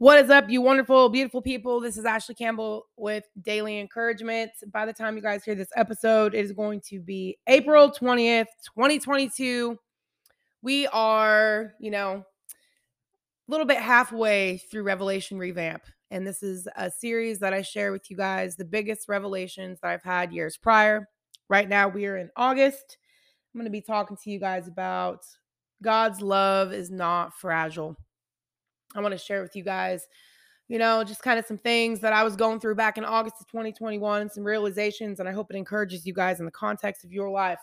What is up, you wonderful, beautiful people? This is Ashley Campbell with Daily Encouragement. By the time you guys hear this episode, it is going to be April 20th, 2022. We are, you know, a little bit halfway through Revelation Revamp. And this is a series that I share with you guys the biggest revelations that I've had years prior. Right now, we are in August. I'm going to be talking to you guys about God's love is not fragile. I want to share with you guys, you know, just kind of some things that I was going through back in August of 2021, some realizations, and I hope it encourages you guys in the context of your life.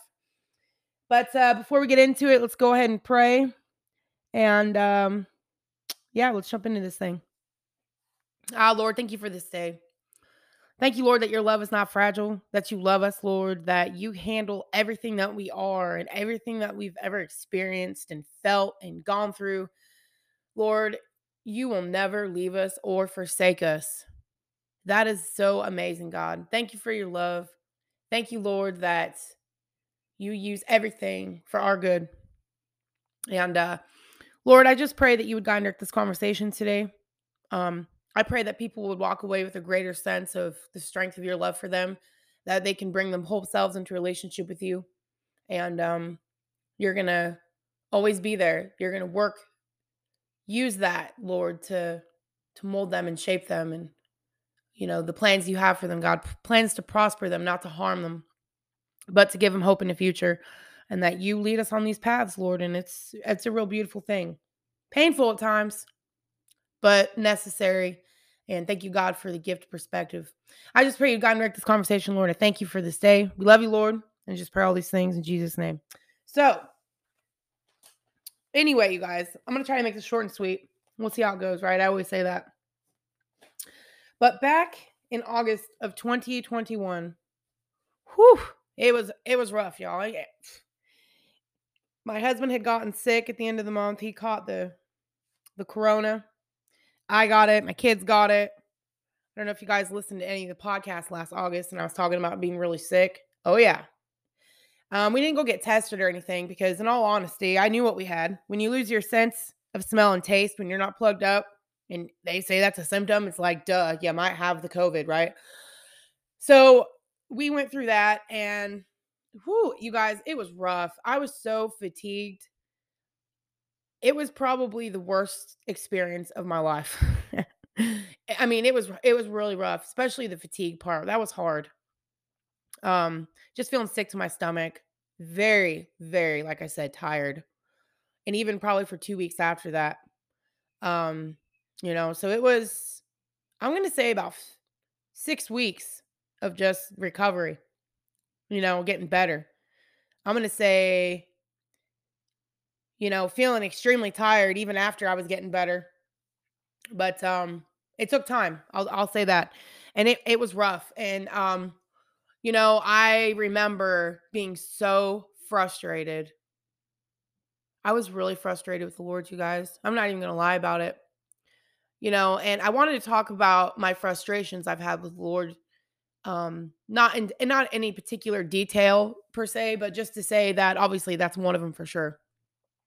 But uh, before we get into it, let's go ahead and pray. And um, yeah, let's jump into this thing. Ah, Lord, thank you for this day. Thank you, Lord, that your love is not fragile, that you love us, Lord, that you handle everything that we are and everything that we've ever experienced and felt and gone through. Lord, you will never leave us or forsake us. That is so amazing, God. Thank you for your love. Thank you, Lord, that you use everything for our good. And uh Lord, I just pray that you would guide this conversation today. Um, I pray that people would walk away with a greater sense of the strength of your love for them, that they can bring them whole selves into relationship with you. And um, you're going to always be there. You're going to work use that lord to to mold them and shape them and you know the plans you have for them god plans to prosper them not to harm them but to give them hope in the future and that you lead us on these paths lord and it's it's a real beautiful thing. Painful at times but necessary and thank you god for the gift perspective. I just pray you god direct this conversation lord i thank you for this day. We love you lord and just pray all these things in jesus name. So Anyway, you guys, I'm going to try to make this short and sweet. We'll see how it goes, right? I always say that. But back in August of 2021, whew, it was it was rough, y'all. My husband had gotten sick at the end of the month. He caught the the corona. I got it. My kids got it. I don't know if you guys listened to any of the podcasts last August and I was talking about being really sick. Oh yeah. Um, we didn't go get tested or anything because, in all honesty, I knew what we had. When you lose your sense of smell and taste when you're not plugged up, and they say that's a symptom, it's like, duh, you might have the COVID, right? So we went through that, and whoo, you guys, it was rough. I was so fatigued. It was probably the worst experience of my life. I mean, it was it was really rough, especially the fatigue part. That was hard. Um, just feeling sick to my stomach. Very, very, like I said, tired. And even probably for two weeks after that. Um, you know, so it was, I'm gonna say about six weeks of just recovery, you know, getting better. I'm gonna say, you know, feeling extremely tired even after I was getting better. But um it took time. I'll I'll say that. And it, it was rough. And um you know, I remember being so frustrated. I was really frustrated with the Lord, you guys. I'm not even going to lie about it. You know, and I wanted to talk about my frustrations I've had with the Lord um not in, not any particular detail per se, but just to say that obviously that's one of them for sure.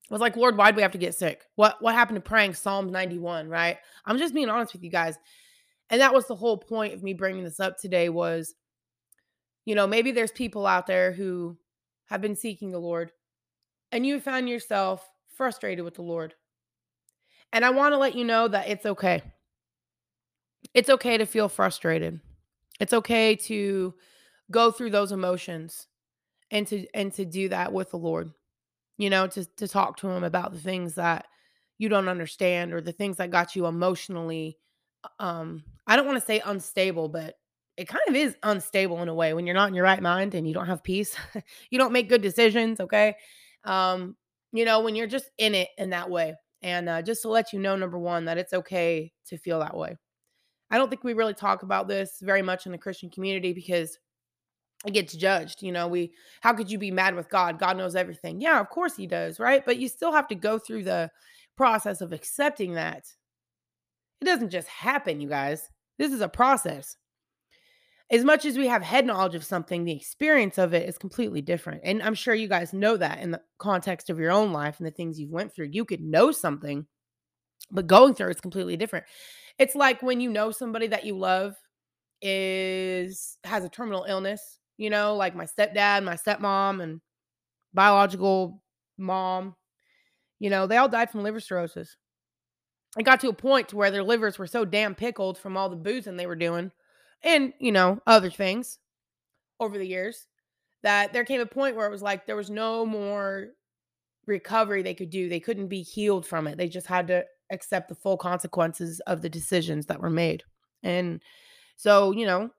I was like, Lord, why'd we have to get sick? What what happened to praying Psalm 91, right? I'm just being honest with you guys. And that was the whole point of me bringing this up today was you know, maybe there's people out there who have been seeking the Lord and you found yourself frustrated with the Lord. And I want to let you know that it's okay. It's okay to feel frustrated. It's okay to go through those emotions and to and to do that with the Lord. You know, to to talk to him about the things that you don't understand or the things that got you emotionally um I don't want to say unstable, but it kind of is unstable in a way when you're not in your right mind and you don't have peace. you don't make good decisions, okay? Um, you know, when you're just in it in that way. And uh, just to let you know, number one, that it's okay to feel that way. I don't think we really talk about this very much in the Christian community because it gets judged. You know, we, how could you be mad with God? God knows everything. Yeah, of course he does, right? But you still have to go through the process of accepting that. It doesn't just happen, you guys. This is a process as much as we have head knowledge of something, the experience of it is completely different. And I'm sure you guys know that in the context of your own life and the things you've went through. You could know something, But going through it's completely different. It's like when you know somebody that you love is has a terminal illness, you know, like my stepdad, my stepmom, and biological mom, you know, they all died from liver cirrhosis. It got to a point to where their livers were so damn pickled from all the boozing they were doing and, you know, other things over the years that there came a point where it was like there was no more recovery they could do. They couldn't be healed from it. They just had to accept the full consequences of the decisions that were made. And so, you know,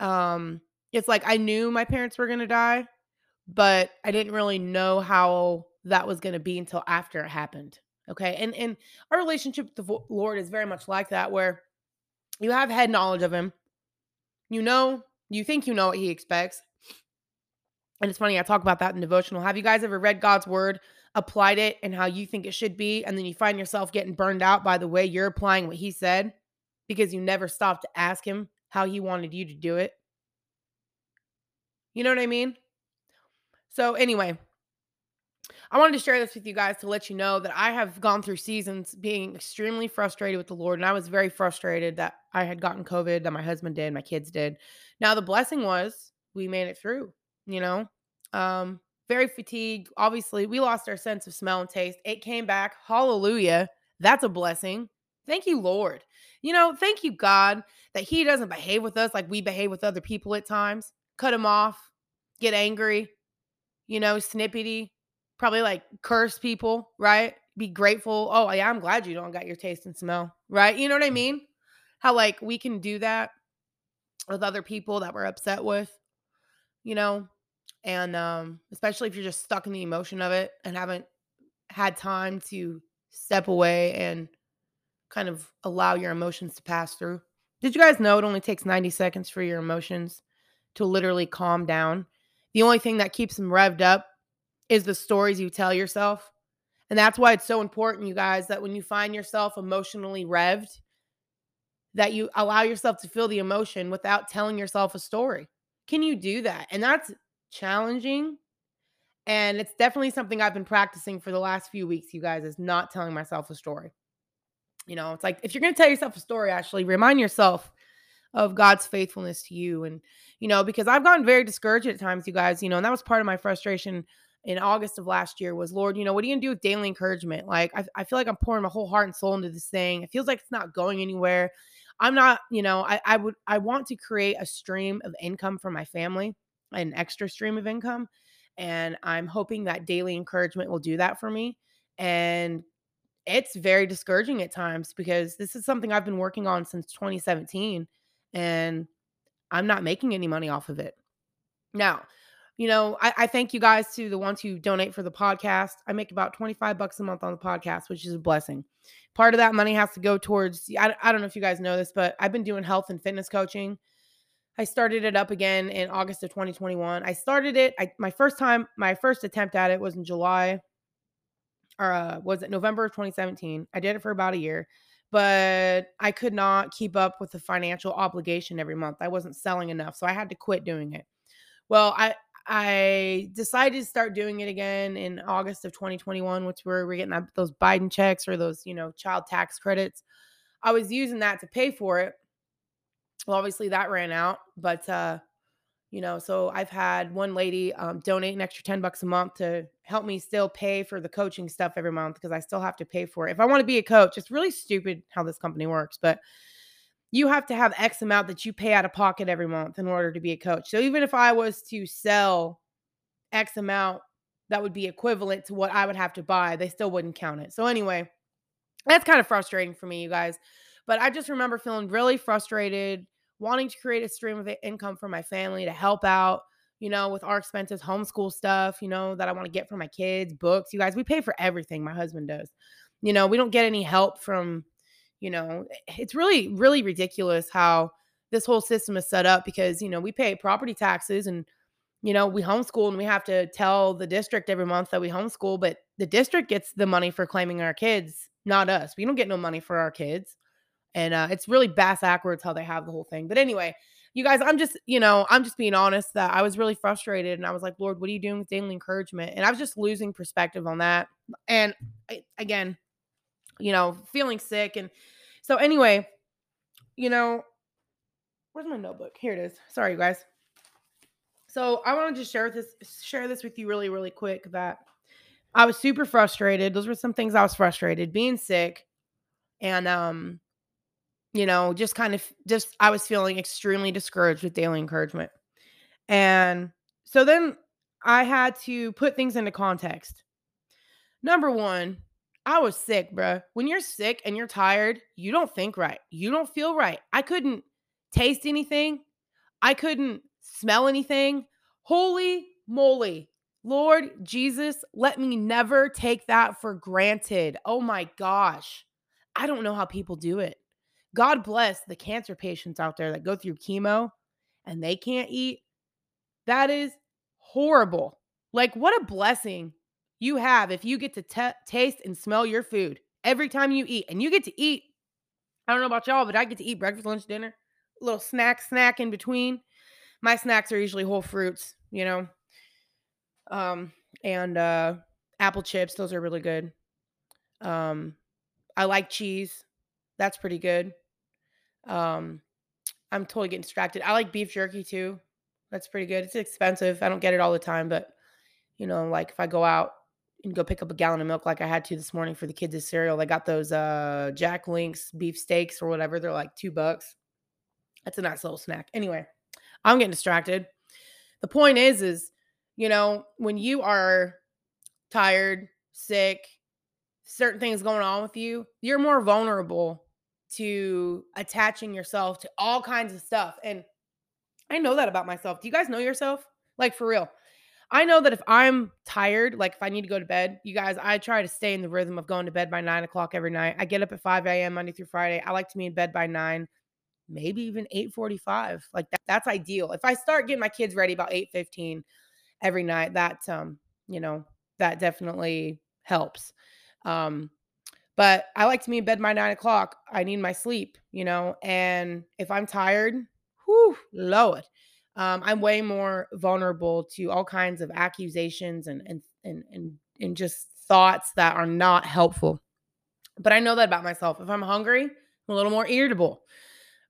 um it's like I knew my parents were going to die, but I didn't really know how that was going to be until after it happened. Okay? And and our relationship with the Lord is very much like that where you have head knowledge of him. You know, you think you know what he expects. And it's funny, I talk about that in devotional. Have you guys ever read God's word, applied it, and how you think it should be, and then you find yourself getting burned out by the way you're applying what he said because you never stopped to ask him how he wanted you to do it? You know what I mean? So, anyway, I wanted to share this with you guys to let you know that I have gone through seasons being extremely frustrated with the Lord. And I was very frustrated that I had gotten COVID, that my husband did, my kids did. Now, the blessing was we made it through, you know? Um, very fatigued. Obviously, we lost our sense of smell and taste. It came back. Hallelujah. That's a blessing. Thank you, Lord. You know, thank you, God, that He doesn't behave with us like we behave with other people at times. Cut Him off, get angry, you know, snippety, probably like curse people, right? Be grateful. Oh, yeah, I'm glad you don't got your taste and smell, right? You know what I mean? How like we can do that with other people that we're upset with, you know, and um, especially if you're just stuck in the emotion of it and haven't had time to step away and kind of allow your emotions to pass through. Did you guys know it only takes 90 seconds for your emotions to literally calm down? The only thing that keeps them revved up is the stories you tell yourself. And that's why it's so important, you guys, that when you find yourself emotionally revved, that you allow yourself to feel the emotion without telling yourself a story. Can you do that? And that's challenging. And it's definitely something I've been practicing for the last few weeks, you guys, is not telling myself a story. You know, it's like if you're going to tell yourself a story, actually remind yourself of God's faithfulness to you. And, you know, because I've gotten very discouraged at times, you guys, you know, and that was part of my frustration in August of last year was, Lord, you know, what are you going to do with daily encouragement? Like, I, I feel like I'm pouring my whole heart and soul into this thing. It feels like it's not going anywhere. I'm not, you know, I, I would, I want to create a stream of income for my family, an extra stream of income. And I'm hoping that daily encouragement will do that for me. And it's very discouraging at times because this is something I've been working on since 2017 and I'm not making any money off of it. Now, you know, I, I, thank you guys to the ones who donate for the podcast. I make about 25 bucks a month on the podcast, which is a blessing. Part of that money has to go towards, I, I don't know if you guys know this, but I've been doing health and fitness coaching. I started it up again in August of 2021. I started it, I, my first time, my first attempt at it was in July or uh, was it November of 2017? I did it for about a year, but I could not keep up with the financial obligation every month. I wasn't selling enough, so I had to quit doing it. Well, I I decided to start doing it again in August of 2021, which where we're getting those Biden checks or those, you know, child tax credits. I was using that to pay for it. Well, obviously that ran out, but uh you know so i've had one lady um, donate an extra 10 bucks a month to help me still pay for the coaching stuff every month because i still have to pay for it if i want to be a coach it's really stupid how this company works but you have to have x amount that you pay out of pocket every month in order to be a coach so even if i was to sell x amount that would be equivalent to what i would have to buy they still wouldn't count it so anyway that's kind of frustrating for me you guys but i just remember feeling really frustrated wanting to create a stream of income for my family to help out, you know, with our expenses, homeschool stuff, you know, that I want to get for my kids, books. You guys, we pay for everything. My husband does. You know, we don't get any help from, you know, it's really, really ridiculous how this whole system is set up because, you know, we pay property taxes and, you know, we homeschool and we have to tell the district every month that we homeschool, but the district gets the money for claiming our kids, not us. We don't get no money for our kids. And uh, it's really bass backwards how they have the whole thing. But anyway, you guys, I'm just, you know, I'm just being honest that I was really frustrated and I was like, Lord, what are you doing with daily encouragement? And I was just losing perspective on that. And I, again, you know, feeling sick. And so, anyway, you know, where's my notebook? Here it is. Sorry, you guys. So I wanted to share this share this with you really, really quick that I was super frustrated. Those were some things I was frustrated, being sick, and um, you know, just kind of just I was feeling extremely discouraged with daily encouragement. And so then I had to put things into context. Number one, I was sick, bruh. When you're sick and you're tired, you don't think right. You don't feel right. I couldn't taste anything. I couldn't smell anything. Holy moly. Lord Jesus, let me never take that for granted. Oh my gosh. I don't know how people do it. God bless the cancer patients out there that go through chemo and they can't eat. That is horrible. Like, what a blessing you have if you get to t- taste and smell your food every time you eat. And you get to eat. I don't know about y'all, but I get to eat breakfast, lunch, dinner, a little snack, snack in between. My snacks are usually whole fruits, you know. Um, and uh apple chips, those are really good. Um, I like cheese. That's pretty good. Um, I'm totally getting distracted. I like beef jerky too. That's pretty good. It's expensive. I don't get it all the time, but you know, like if I go out and go pick up a gallon of milk like I had to this morning for the kids' cereal, They got those uh Jack Links beef steaks or whatever. They're like two bucks. That's a nice little snack. Anyway, I'm getting distracted. The point is, is you know, when you are tired, sick, certain things going on with you, you're more vulnerable to attaching yourself to all kinds of stuff. And I know that about myself. Do you guys know yourself? Like for real. I know that if I'm tired, like if I need to go to bed, you guys, I try to stay in the rhythm of going to bed by nine o'clock every night. I get up at 5 a.m. Monday through Friday. I like to be in bed by nine, maybe even 8:45. Like that, that's ideal. If I start getting my kids ready about 8:15 every night, that um, you know, that definitely helps. Um, but I like to be in bed by nine o'clock. I need my sleep, you know, and if I'm tired, whew, Lord, um, I'm way more vulnerable to all kinds of accusations and and and and and just thoughts that are not helpful. But I know that about myself. If I'm hungry, I'm a little more irritable,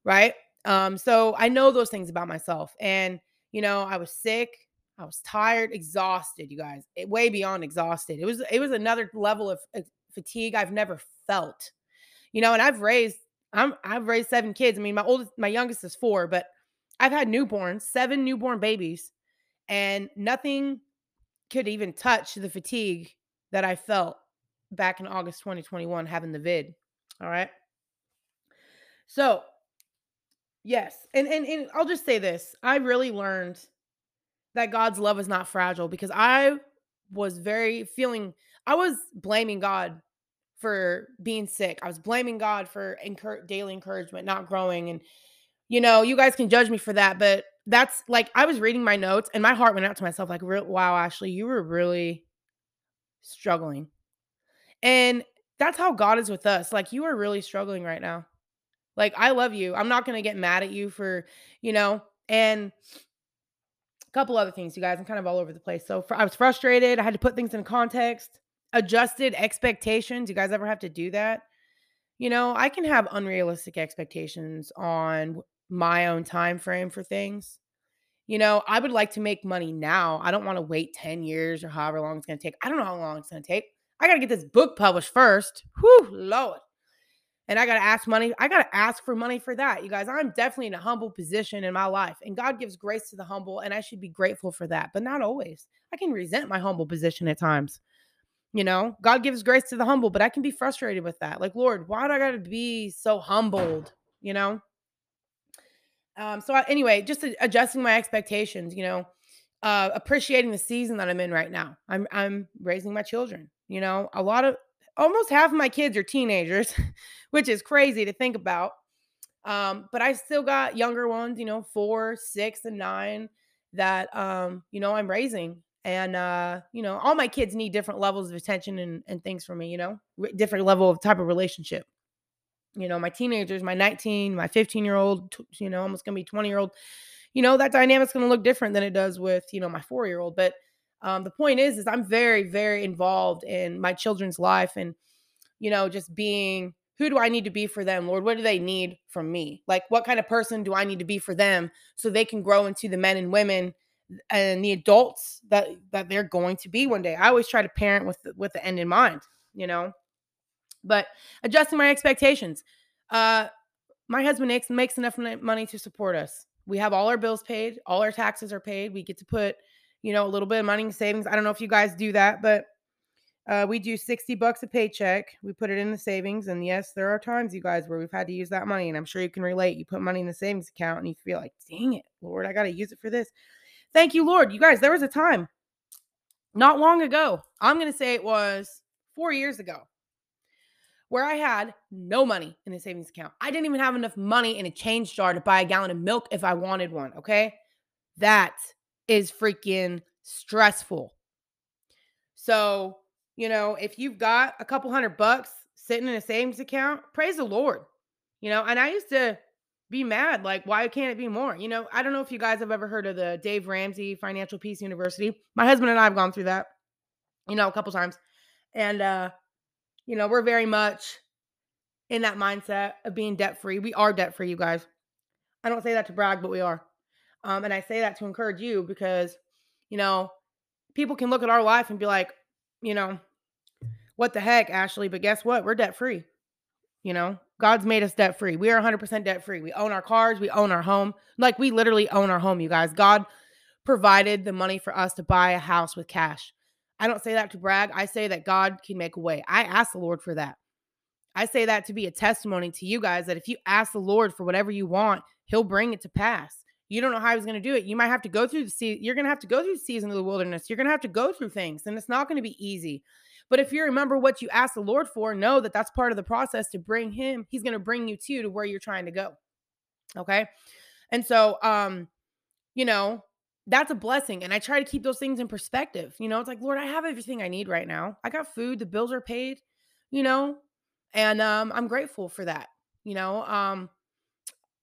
right? Um, so I know those things about myself. And you know, I was sick, I was tired, exhausted, you guys. It, way beyond exhausted. It was it was another level of fatigue I've never felt. You know, and I've raised I'm I've raised seven kids. I mean, my oldest my youngest is 4, but I've had newborns, seven newborn babies, and nothing could even touch the fatigue that I felt back in August 2021 having the vid. All right. So, yes. And and and I'll just say this. I really learned that God's love is not fragile because I was very feeling I was blaming God for being sick. I was blaming God for daily encouragement not growing. And, you know, you guys can judge me for that, but that's like I was reading my notes and my heart went out to myself like, wow, Ashley, you were really struggling. And that's how God is with us. Like, you are really struggling right now. Like, I love you. I'm not going to get mad at you for, you know, and a couple other things, you guys. I'm kind of all over the place. So for, I was frustrated. I had to put things in context adjusted expectations. You guys ever have to do that? You know, I can have unrealistic expectations on my own time frame for things. You know, I would like to make money now. I don't want to wait 10 years or however long it's going to take. I don't know how long it's going to take. I got to get this book published first. Whew, Lord. And I got to ask money. I got to ask for money for that. You guys, I'm definitely in a humble position in my life. And God gives grace to the humble. And I should be grateful for that, but not always. I can resent my humble position at times. You know, God gives grace to the humble, but I can be frustrated with that. Like, Lord, why do I got to be so humbled? You know? Um, so I, anyway, just adjusting my expectations, you know, uh, appreciating the season that I'm in right now. I'm I'm raising my children. You know, a lot of almost half of my kids are teenagers, which is crazy to think about. Um, but I still got younger ones, you know, four, six, and nine that um, you know, I'm raising and uh you know all my kids need different levels of attention and, and things from me you know different level of type of relationship you know my teenagers my 19 my 15 year old you know almost gonna be 20 year old you know that dynamic's gonna look different than it does with you know my four year old but um the point is is i'm very very involved in my children's life and you know, just being who do I need to be for them, Lord? What do they need from me? Like, what kind of person do I need to be for them so they can grow into the men and women and the adults that that they're going to be one day? I always try to parent with with the end in mind, you know. But adjusting my expectations. Uh, my husband makes makes enough money to support us. We have all our bills paid, all our taxes are paid. We get to put, you know, a little bit of money in savings. I don't know if you guys do that, but uh, we do 60 bucks a paycheck. We put it in the savings. And yes, there are times, you guys, where we've had to use that money. And I'm sure you can relate. You put money in the savings account and you feel like, dang it, Lord, I got to use it for this. Thank you, Lord. You guys, there was a time not long ago. I'm going to say it was four years ago where I had no money in the savings account. I didn't even have enough money in a change jar to buy a gallon of milk if I wanted one. Okay. That is freaking stressful. So, you know, if you've got a couple hundred bucks sitting in a savings account, praise the Lord. You know, and I used to be mad, like, why can't it be more? You know, I don't know if you guys have ever heard of the Dave Ramsey Financial Peace University. My husband and I have gone through that, you know, a couple times. And uh, you know, we're very much in that mindset of being debt free. We are debt free, you guys. I don't say that to brag, but we are. Um, and I say that to encourage you because, you know, people can look at our life and be like, you know, what the heck, Ashley? But guess what? We're debt free. You know, God's made us debt free. We are 100% debt free. We own our cars, we own our home. Like we literally own our home, you guys. God provided the money for us to buy a house with cash. I don't say that to brag. I say that God can make a way. I ask the Lord for that. I say that to be a testimony to you guys that if you ask the Lord for whatever you want, he'll bring it to pass. You don't know how he's going to do it. You might have to go through the. You're going to have to go through the season of the wilderness. You're going to have to go through things, and it's not going to be easy. But if you remember what you asked the Lord for, know that that's part of the process to bring him. He's going to bring you to to where you're trying to go. Okay, and so um, you know, that's a blessing. And I try to keep those things in perspective. You know, it's like, Lord, I have everything I need right now. I got food, the bills are paid, you know, and um, I'm grateful for that, you know. Um,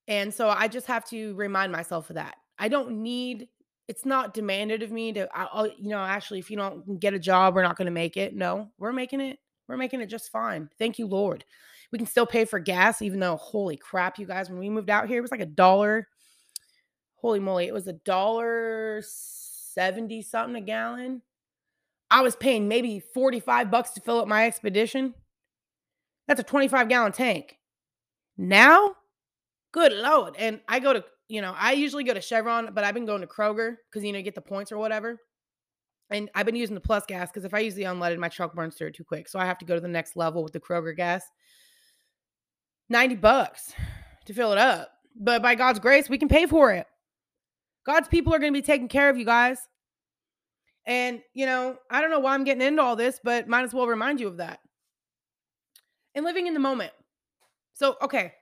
and so I just have to remind myself of that. I don't need, it's not demanded of me to, I'll, you know, actually, if you don't get a job, we're not going to make it. No, we're making it. We're making it just fine. Thank you, Lord. We can still pay for gas, even though, holy crap, you guys, when we moved out here, it was like a dollar holy moly, it was a dollar 70 something a gallon. I was paying maybe 45 bucks to fill up my expedition. That's a 25 gallon tank. Now, good lord. And I go to, you know, I usually go to Chevron, but I've been going to Kroger because, you know, you get the points or whatever. And I've been using the plus gas because if I use the unleaded, my truck burns through it too quick. So I have to go to the next level with the Kroger gas. 90 bucks to fill it up. But by God's grace, we can pay for it. God's people are going to be taking care of you guys. And, you know, I don't know why I'm getting into all this, but might as well remind you of that. And living in the moment. So, okay,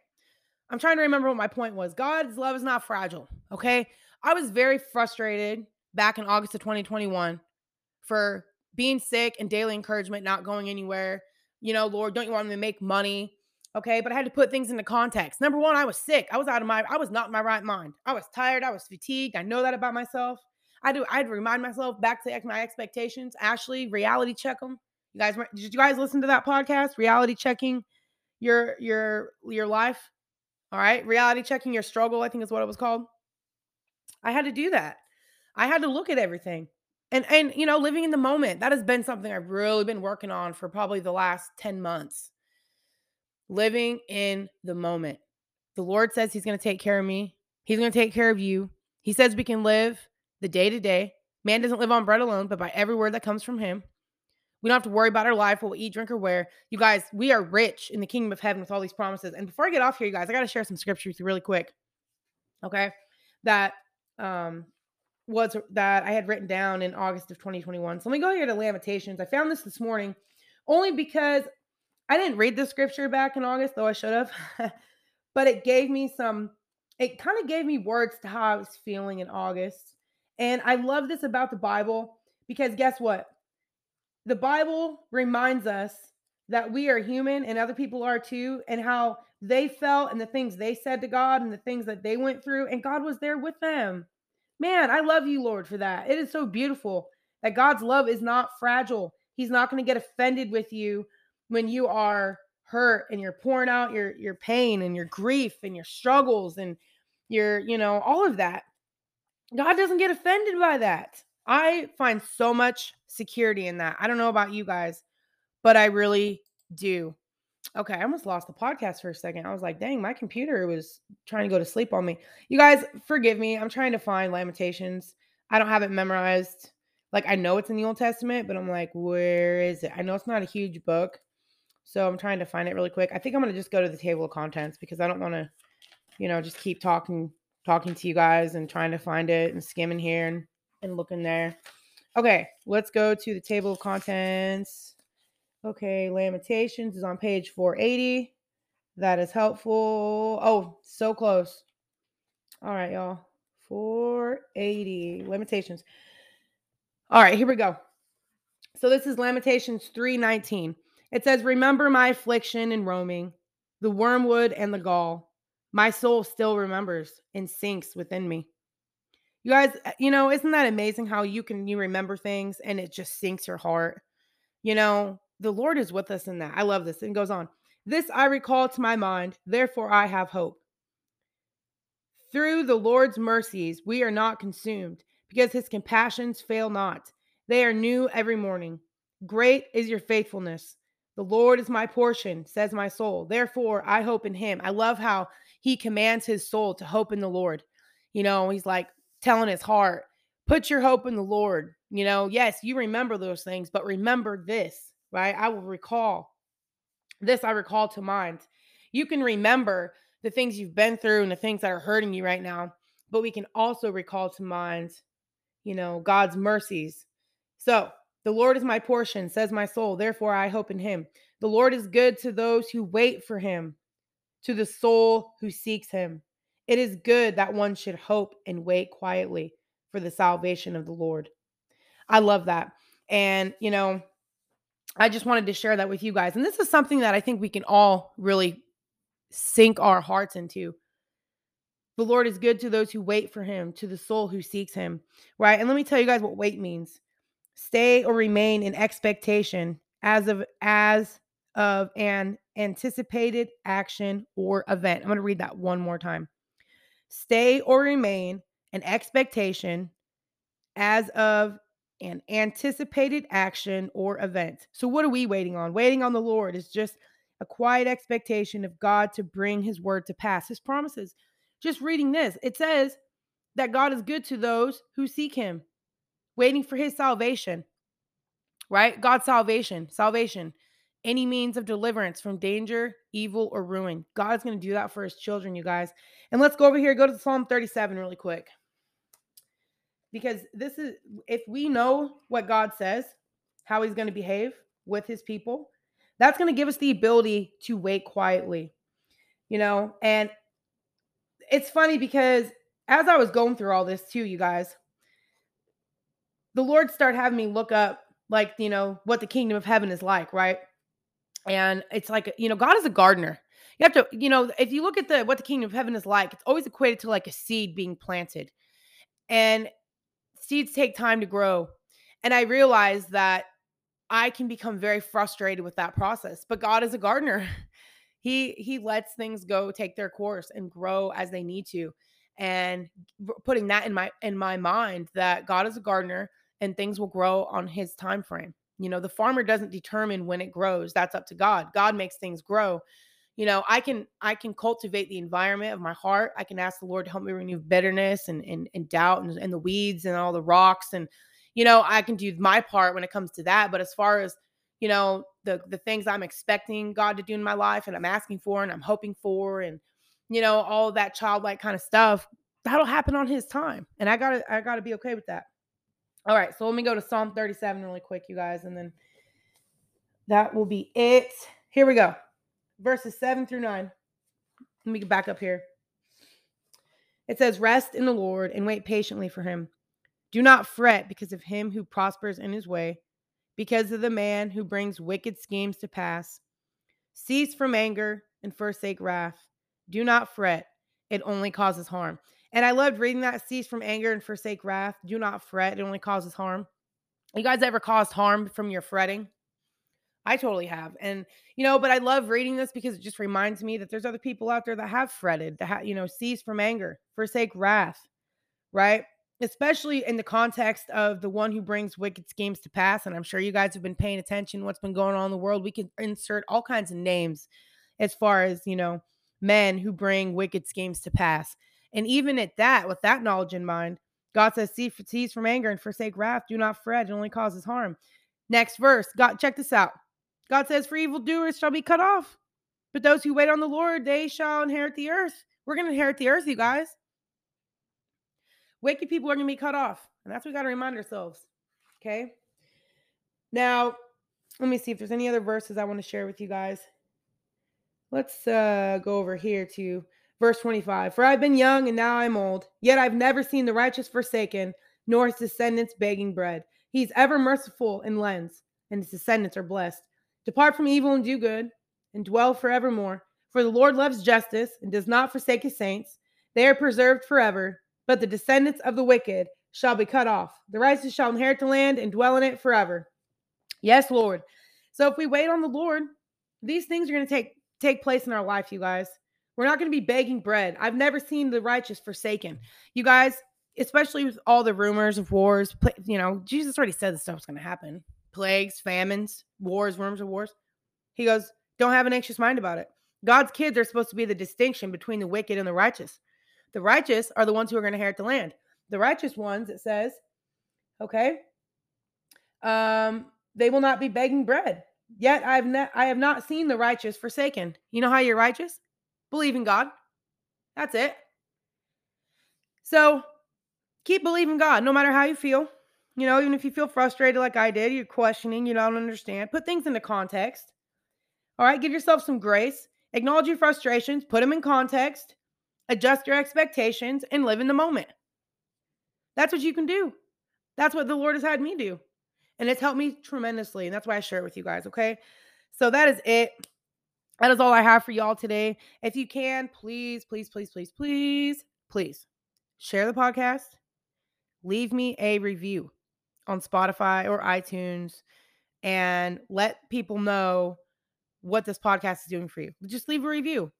I'm trying to remember what my point was. God's love is not fragile. Okay. I was very frustrated back in August of 2021 for being sick and daily encouragement not going anywhere. You know, Lord, don't you want me to make money? Okay. But I had to put things into context. Number one, I was sick. I was out of my, I was not in my right mind. I was tired. I was fatigued. I know that about myself. I do, I'd remind myself back to my expectations. Ashley, reality check them. You guys, did you guys listen to that podcast? Reality checking your, your, your life. All right. Reality checking your struggle, I think is what it was called. I had to do that. I had to look at everything. And and you know, living in the moment, that has been something I've really been working on for probably the last 10 months living in the moment. The Lord says He's going to take care of me, He's going to take care of you. He says we can live the day to day. Man doesn't live on bread alone, but by every word that comes from Him. We don't have to worry about our life, what we eat, drink, or wear. You guys, we are rich in the kingdom of heaven with all these promises. And before I get off here, you guys, I got to share some scriptures really quick. Okay. That um was that I had written down in August of 2021. So let me go here to Lamentations. I found this this morning only because I didn't read the scripture back in August, though I should have, but it gave me some, it kind of gave me words to how I was feeling in August. And I love this about the Bible because guess what? The Bible reminds us that we are human and other people are too, and how they felt and the things they said to God and the things that they went through, and God was there with them. Man, I love you, Lord, for that. It is so beautiful that God's love is not fragile. He's not going to get offended with you when you are hurt and you're pouring out your your pain and your grief and your struggles and your you know all of that god doesn't get offended by that. I find so much security in that. I don't know about you guys but i really do. Okay i almost lost the podcast for a second. I was like dang my computer was trying to go to sleep on me. You guys forgive me. I'm trying to find lamentations. I don't have it memorized. Like i know it's in the old testament but i'm like where is it? I know it's not a huge book so I'm trying to find it really quick. I think I'm going to just go to the table of contents because I don't want to, you know, just keep talking talking to you guys and trying to find it and skimming here and, and looking there. Okay, let's go to the table of contents. Okay, Lamentations is on page 480. That is helpful. Oh, so close. All right, y'all. 480 Lamentations. All right, here we go. So this is Lamentations 319. It says, Remember my affliction and roaming, the wormwood and the gall. My soul still remembers and sinks within me. You guys, uh, you know, isn't that amazing how you can you remember things and it just sinks your heart? You know, the Lord is with us in that. I love this. And goes on. This I recall to my mind, therefore I have hope. Through the Lord's mercies we are not consumed, because his compassions fail not. They are new every morning. Great is your faithfulness. The Lord is my portion, says my soul. Therefore, I hope in him. I love how he commands his soul to hope in the Lord. You know, he's like telling his heart, put your hope in the Lord. You know, yes, you remember those things, but remember this, right? I will recall this, I recall to mind. You can remember the things you've been through and the things that are hurting you right now, but we can also recall to mind, you know, God's mercies. So, the Lord is my portion, says my soul. Therefore, I hope in him. The Lord is good to those who wait for him, to the soul who seeks him. It is good that one should hope and wait quietly for the salvation of the Lord. I love that. And, you know, I just wanted to share that with you guys. And this is something that I think we can all really sink our hearts into. The Lord is good to those who wait for him, to the soul who seeks him, right? And let me tell you guys what wait means stay or remain in expectation as of as of an anticipated action or event. I'm going to read that one more time. Stay or remain in expectation as of an anticipated action or event. So what are we waiting on? Waiting on the Lord is just a quiet expectation of God to bring his word to pass. His promises. Just reading this, it says that God is good to those who seek him waiting for his salvation, right? God's salvation, salvation, any means of deliverance from danger, evil, or ruin. God's going to do that for his children, you guys. And let's go over here, go to Psalm 37 really quick. Because this is, if we know what God says, how he's going to behave with his people, that's going to give us the ability to wait quietly, you know? And it's funny because as I was going through all this too, you guys, the Lord started having me look up, like, you know, what the kingdom of heaven is like, right? And it's like, you know, God is a gardener. You have to, you know, if you look at the what the kingdom of heaven is like, it's always equated to like a seed being planted. And seeds take time to grow. And I realized that I can become very frustrated with that process. But God is a gardener. He he lets things go take their course and grow as they need to. And putting that in my in my mind that God is a gardener and things will grow on his time frame. You know, the farmer doesn't determine when it grows. That's up to God. God makes things grow. You know, I can I can cultivate the environment of my heart. I can ask the Lord to help me remove bitterness and and, and doubt and, and the weeds and all the rocks and you know, I can do my part when it comes to that. But as far as you know, the the things I'm expecting God to do in my life and I'm asking for and I'm hoping for and you know, all that childlike kind of stuff, that'll happen on his time. And I gotta I gotta be okay with that. All right, so let me go to Psalm 37 really quick, you guys, and then that will be it. Here we go. Verses 7 through 9. Let me get back up here. It says, Rest in the Lord and wait patiently for him. Do not fret because of him who prospers in his way, because of the man who brings wicked schemes to pass. Cease from anger and forsake wrath. Do not fret, it only causes harm. And I loved reading that cease from anger and forsake wrath. Do not fret, it only causes harm. You guys ever caused harm from your fretting? I totally have. And, you know, but I love reading this because it just reminds me that there's other people out there that have fretted, that, ha- you know, cease from anger, forsake wrath, right? Especially in the context of the one who brings wicked schemes to pass. And I'm sure you guys have been paying attention what's been going on in the world. We can insert all kinds of names as far as, you know, men who bring wicked schemes to pass. And even at that, with that knowledge in mind, God says, cease from anger and forsake wrath. Do not fret. It only causes harm. Next verse. God, check this out. God says, For evildoers shall be cut off, but those who wait on the Lord, they shall inherit the earth. We're going to inherit the earth, you guys. Wicked people are going to be cut off. And that's what we got to remind ourselves. Okay. Now, let me see if there's any other verses I want to share with you guys. Let's uh, go over here to verse 25. For I've been young and now I'm old, yet I've never seen the righteous forsaken, nor his descendants begging bread. He's ever merciful and lends, and his descendants are blessed. Depart from evil and do good, and dwell forevermore. For the Lord loves justice and does not forsake his saints. They are preserved forever, but the descendants of the wicked shall be cut off. The righteous shall inherit the land and dwell in it forever. Yes, Lord. So if we wait on the Lord, these things are going to take take place in our life, you guys. We're not going to be begging bread. I've never seen the righteous forsaken. You guys, especially with all the rumors of wars, you know, Jesus already said this stuff's going to happen plagues, famines, wars, worms of wars. He goes, Don't have an anxious mind about it. God's kids are supposed to be the distinction between the wicked and the righteous. The righteous are the ones who are going to inherit the land. The righteous ones, it says, okay, um, they will not be begging bread. Yet I've ne- I have not seen the righteous forsaken. You know how you're righteous? Believe in God. That's it. So keep believing God, no matter how you feel. You know, even if you feel frustrated like I did, you're questioning, you don't understand, put things into context. All right, give yourself some grace, acknowledge your frustrations, put them in context, adjust your expectations, and live in the moment. That's what you can do. That's what the Lord has had me do. And it's helped me tremendously. And that's why I share it with you guys. Okay. So that is it. That is all I have for y'all today. If you can, please, please, please, please, please, please share the podcast. Leave me a review on Spotify or iTunes and let people know what this podcast is doing for you. Just leave a review.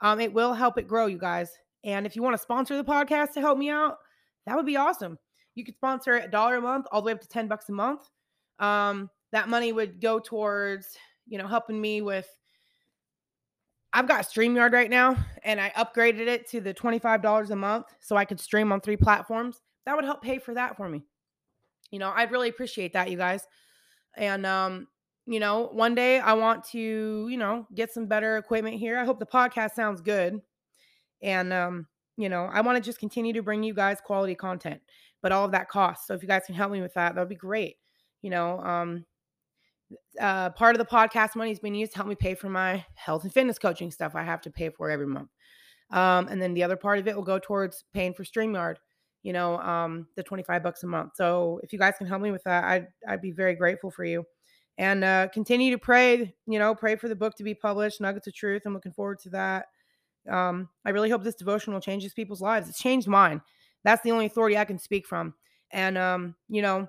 Um, it will help it grow, you guys. And if you want to sponsor the podcast to help me out, that would be awesome. You could sponsor a dollar a month, all the way up to 10 bucks a month. Um, that money would go towards, you know, helping me with I've got StreamYard right now and I upgraded it to the $25 a month so I could stream on three platforms. That would help pay for that for me you know, I'd really appreciate that, you guys. And um, you know, one day I want to, you know, get some better equipment here. I hope the podcast sounds good. And um, you know, I want to just continue to bring you guys quality content, but all of that costs. So if you guys can help me with that, that would be great. You know, um, uh, part of the podcast money is being used to help me pay for my health and fitness coaching stuff I have to pay for every month. Um, and then the other part of it will go towards paying for StreamYard you know, um, the 25 bucks a month. So if you guys can help me with that, I'd, I'd be very grateful for you. And uh, continue to pray, you know, pray for the book to be published, Nuggets of Truth. I'm looking forward to that. Um, I really hope this devotional changes people's lives. It's changed mine. That's the only authority I can speak from. And, um, you know,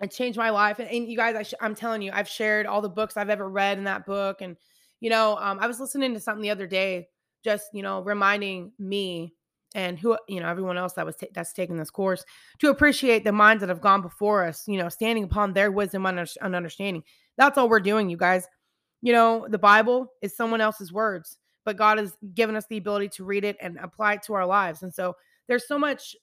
it changed my life. And, and you guys, I sh- I'm telling you, I've shared all the books I've ever read in that book. And, you know, um, I was listening to something the other day, just, you know, reminding me and who you know everyone else that was that's taking this course to appreciate the minds that have gone before us you know standing upon their wisdom and understanding that's all we're doing you guys you know the bible is someone else's words but god has given us the ability to read it and apply it to our lives and so there's so much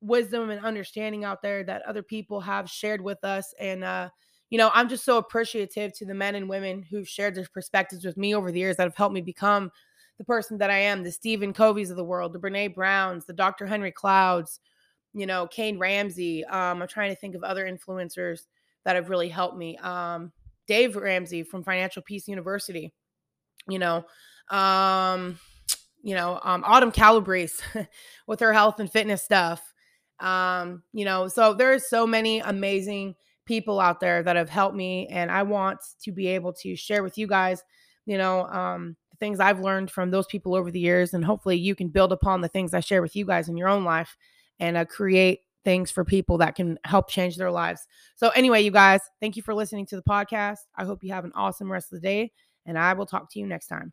wisdom and understanding out there that other people have shared with us and uh you know i'm just so appreciative to the men and women who've shared their perspectives with me over the years that have helped me become the person that I am, the Stephen Coveys of the world, the Brene Browns, the Dr. Henry Clouds, you know, Kane Ramsey. Um, I'm trying to think of other influencers that have really helped me. Um, Dave Ramsey from Financial Peace University, you know, um, you know, um, Autumn Calabrese with her health and fitness stuff. Um, you know, so there's so many amazing people out there that have helped me, and I want to be able to share with you guys, you know, um, the things I've learned from those people over the years, and hopefully you can build upon the things I share with you guys in your own life and uh, create things for people that can help change their lives. So, anyway, you guys, thank you for listening to the podcast. I hope you have an awesome rest of the day, and I will talk to you next time.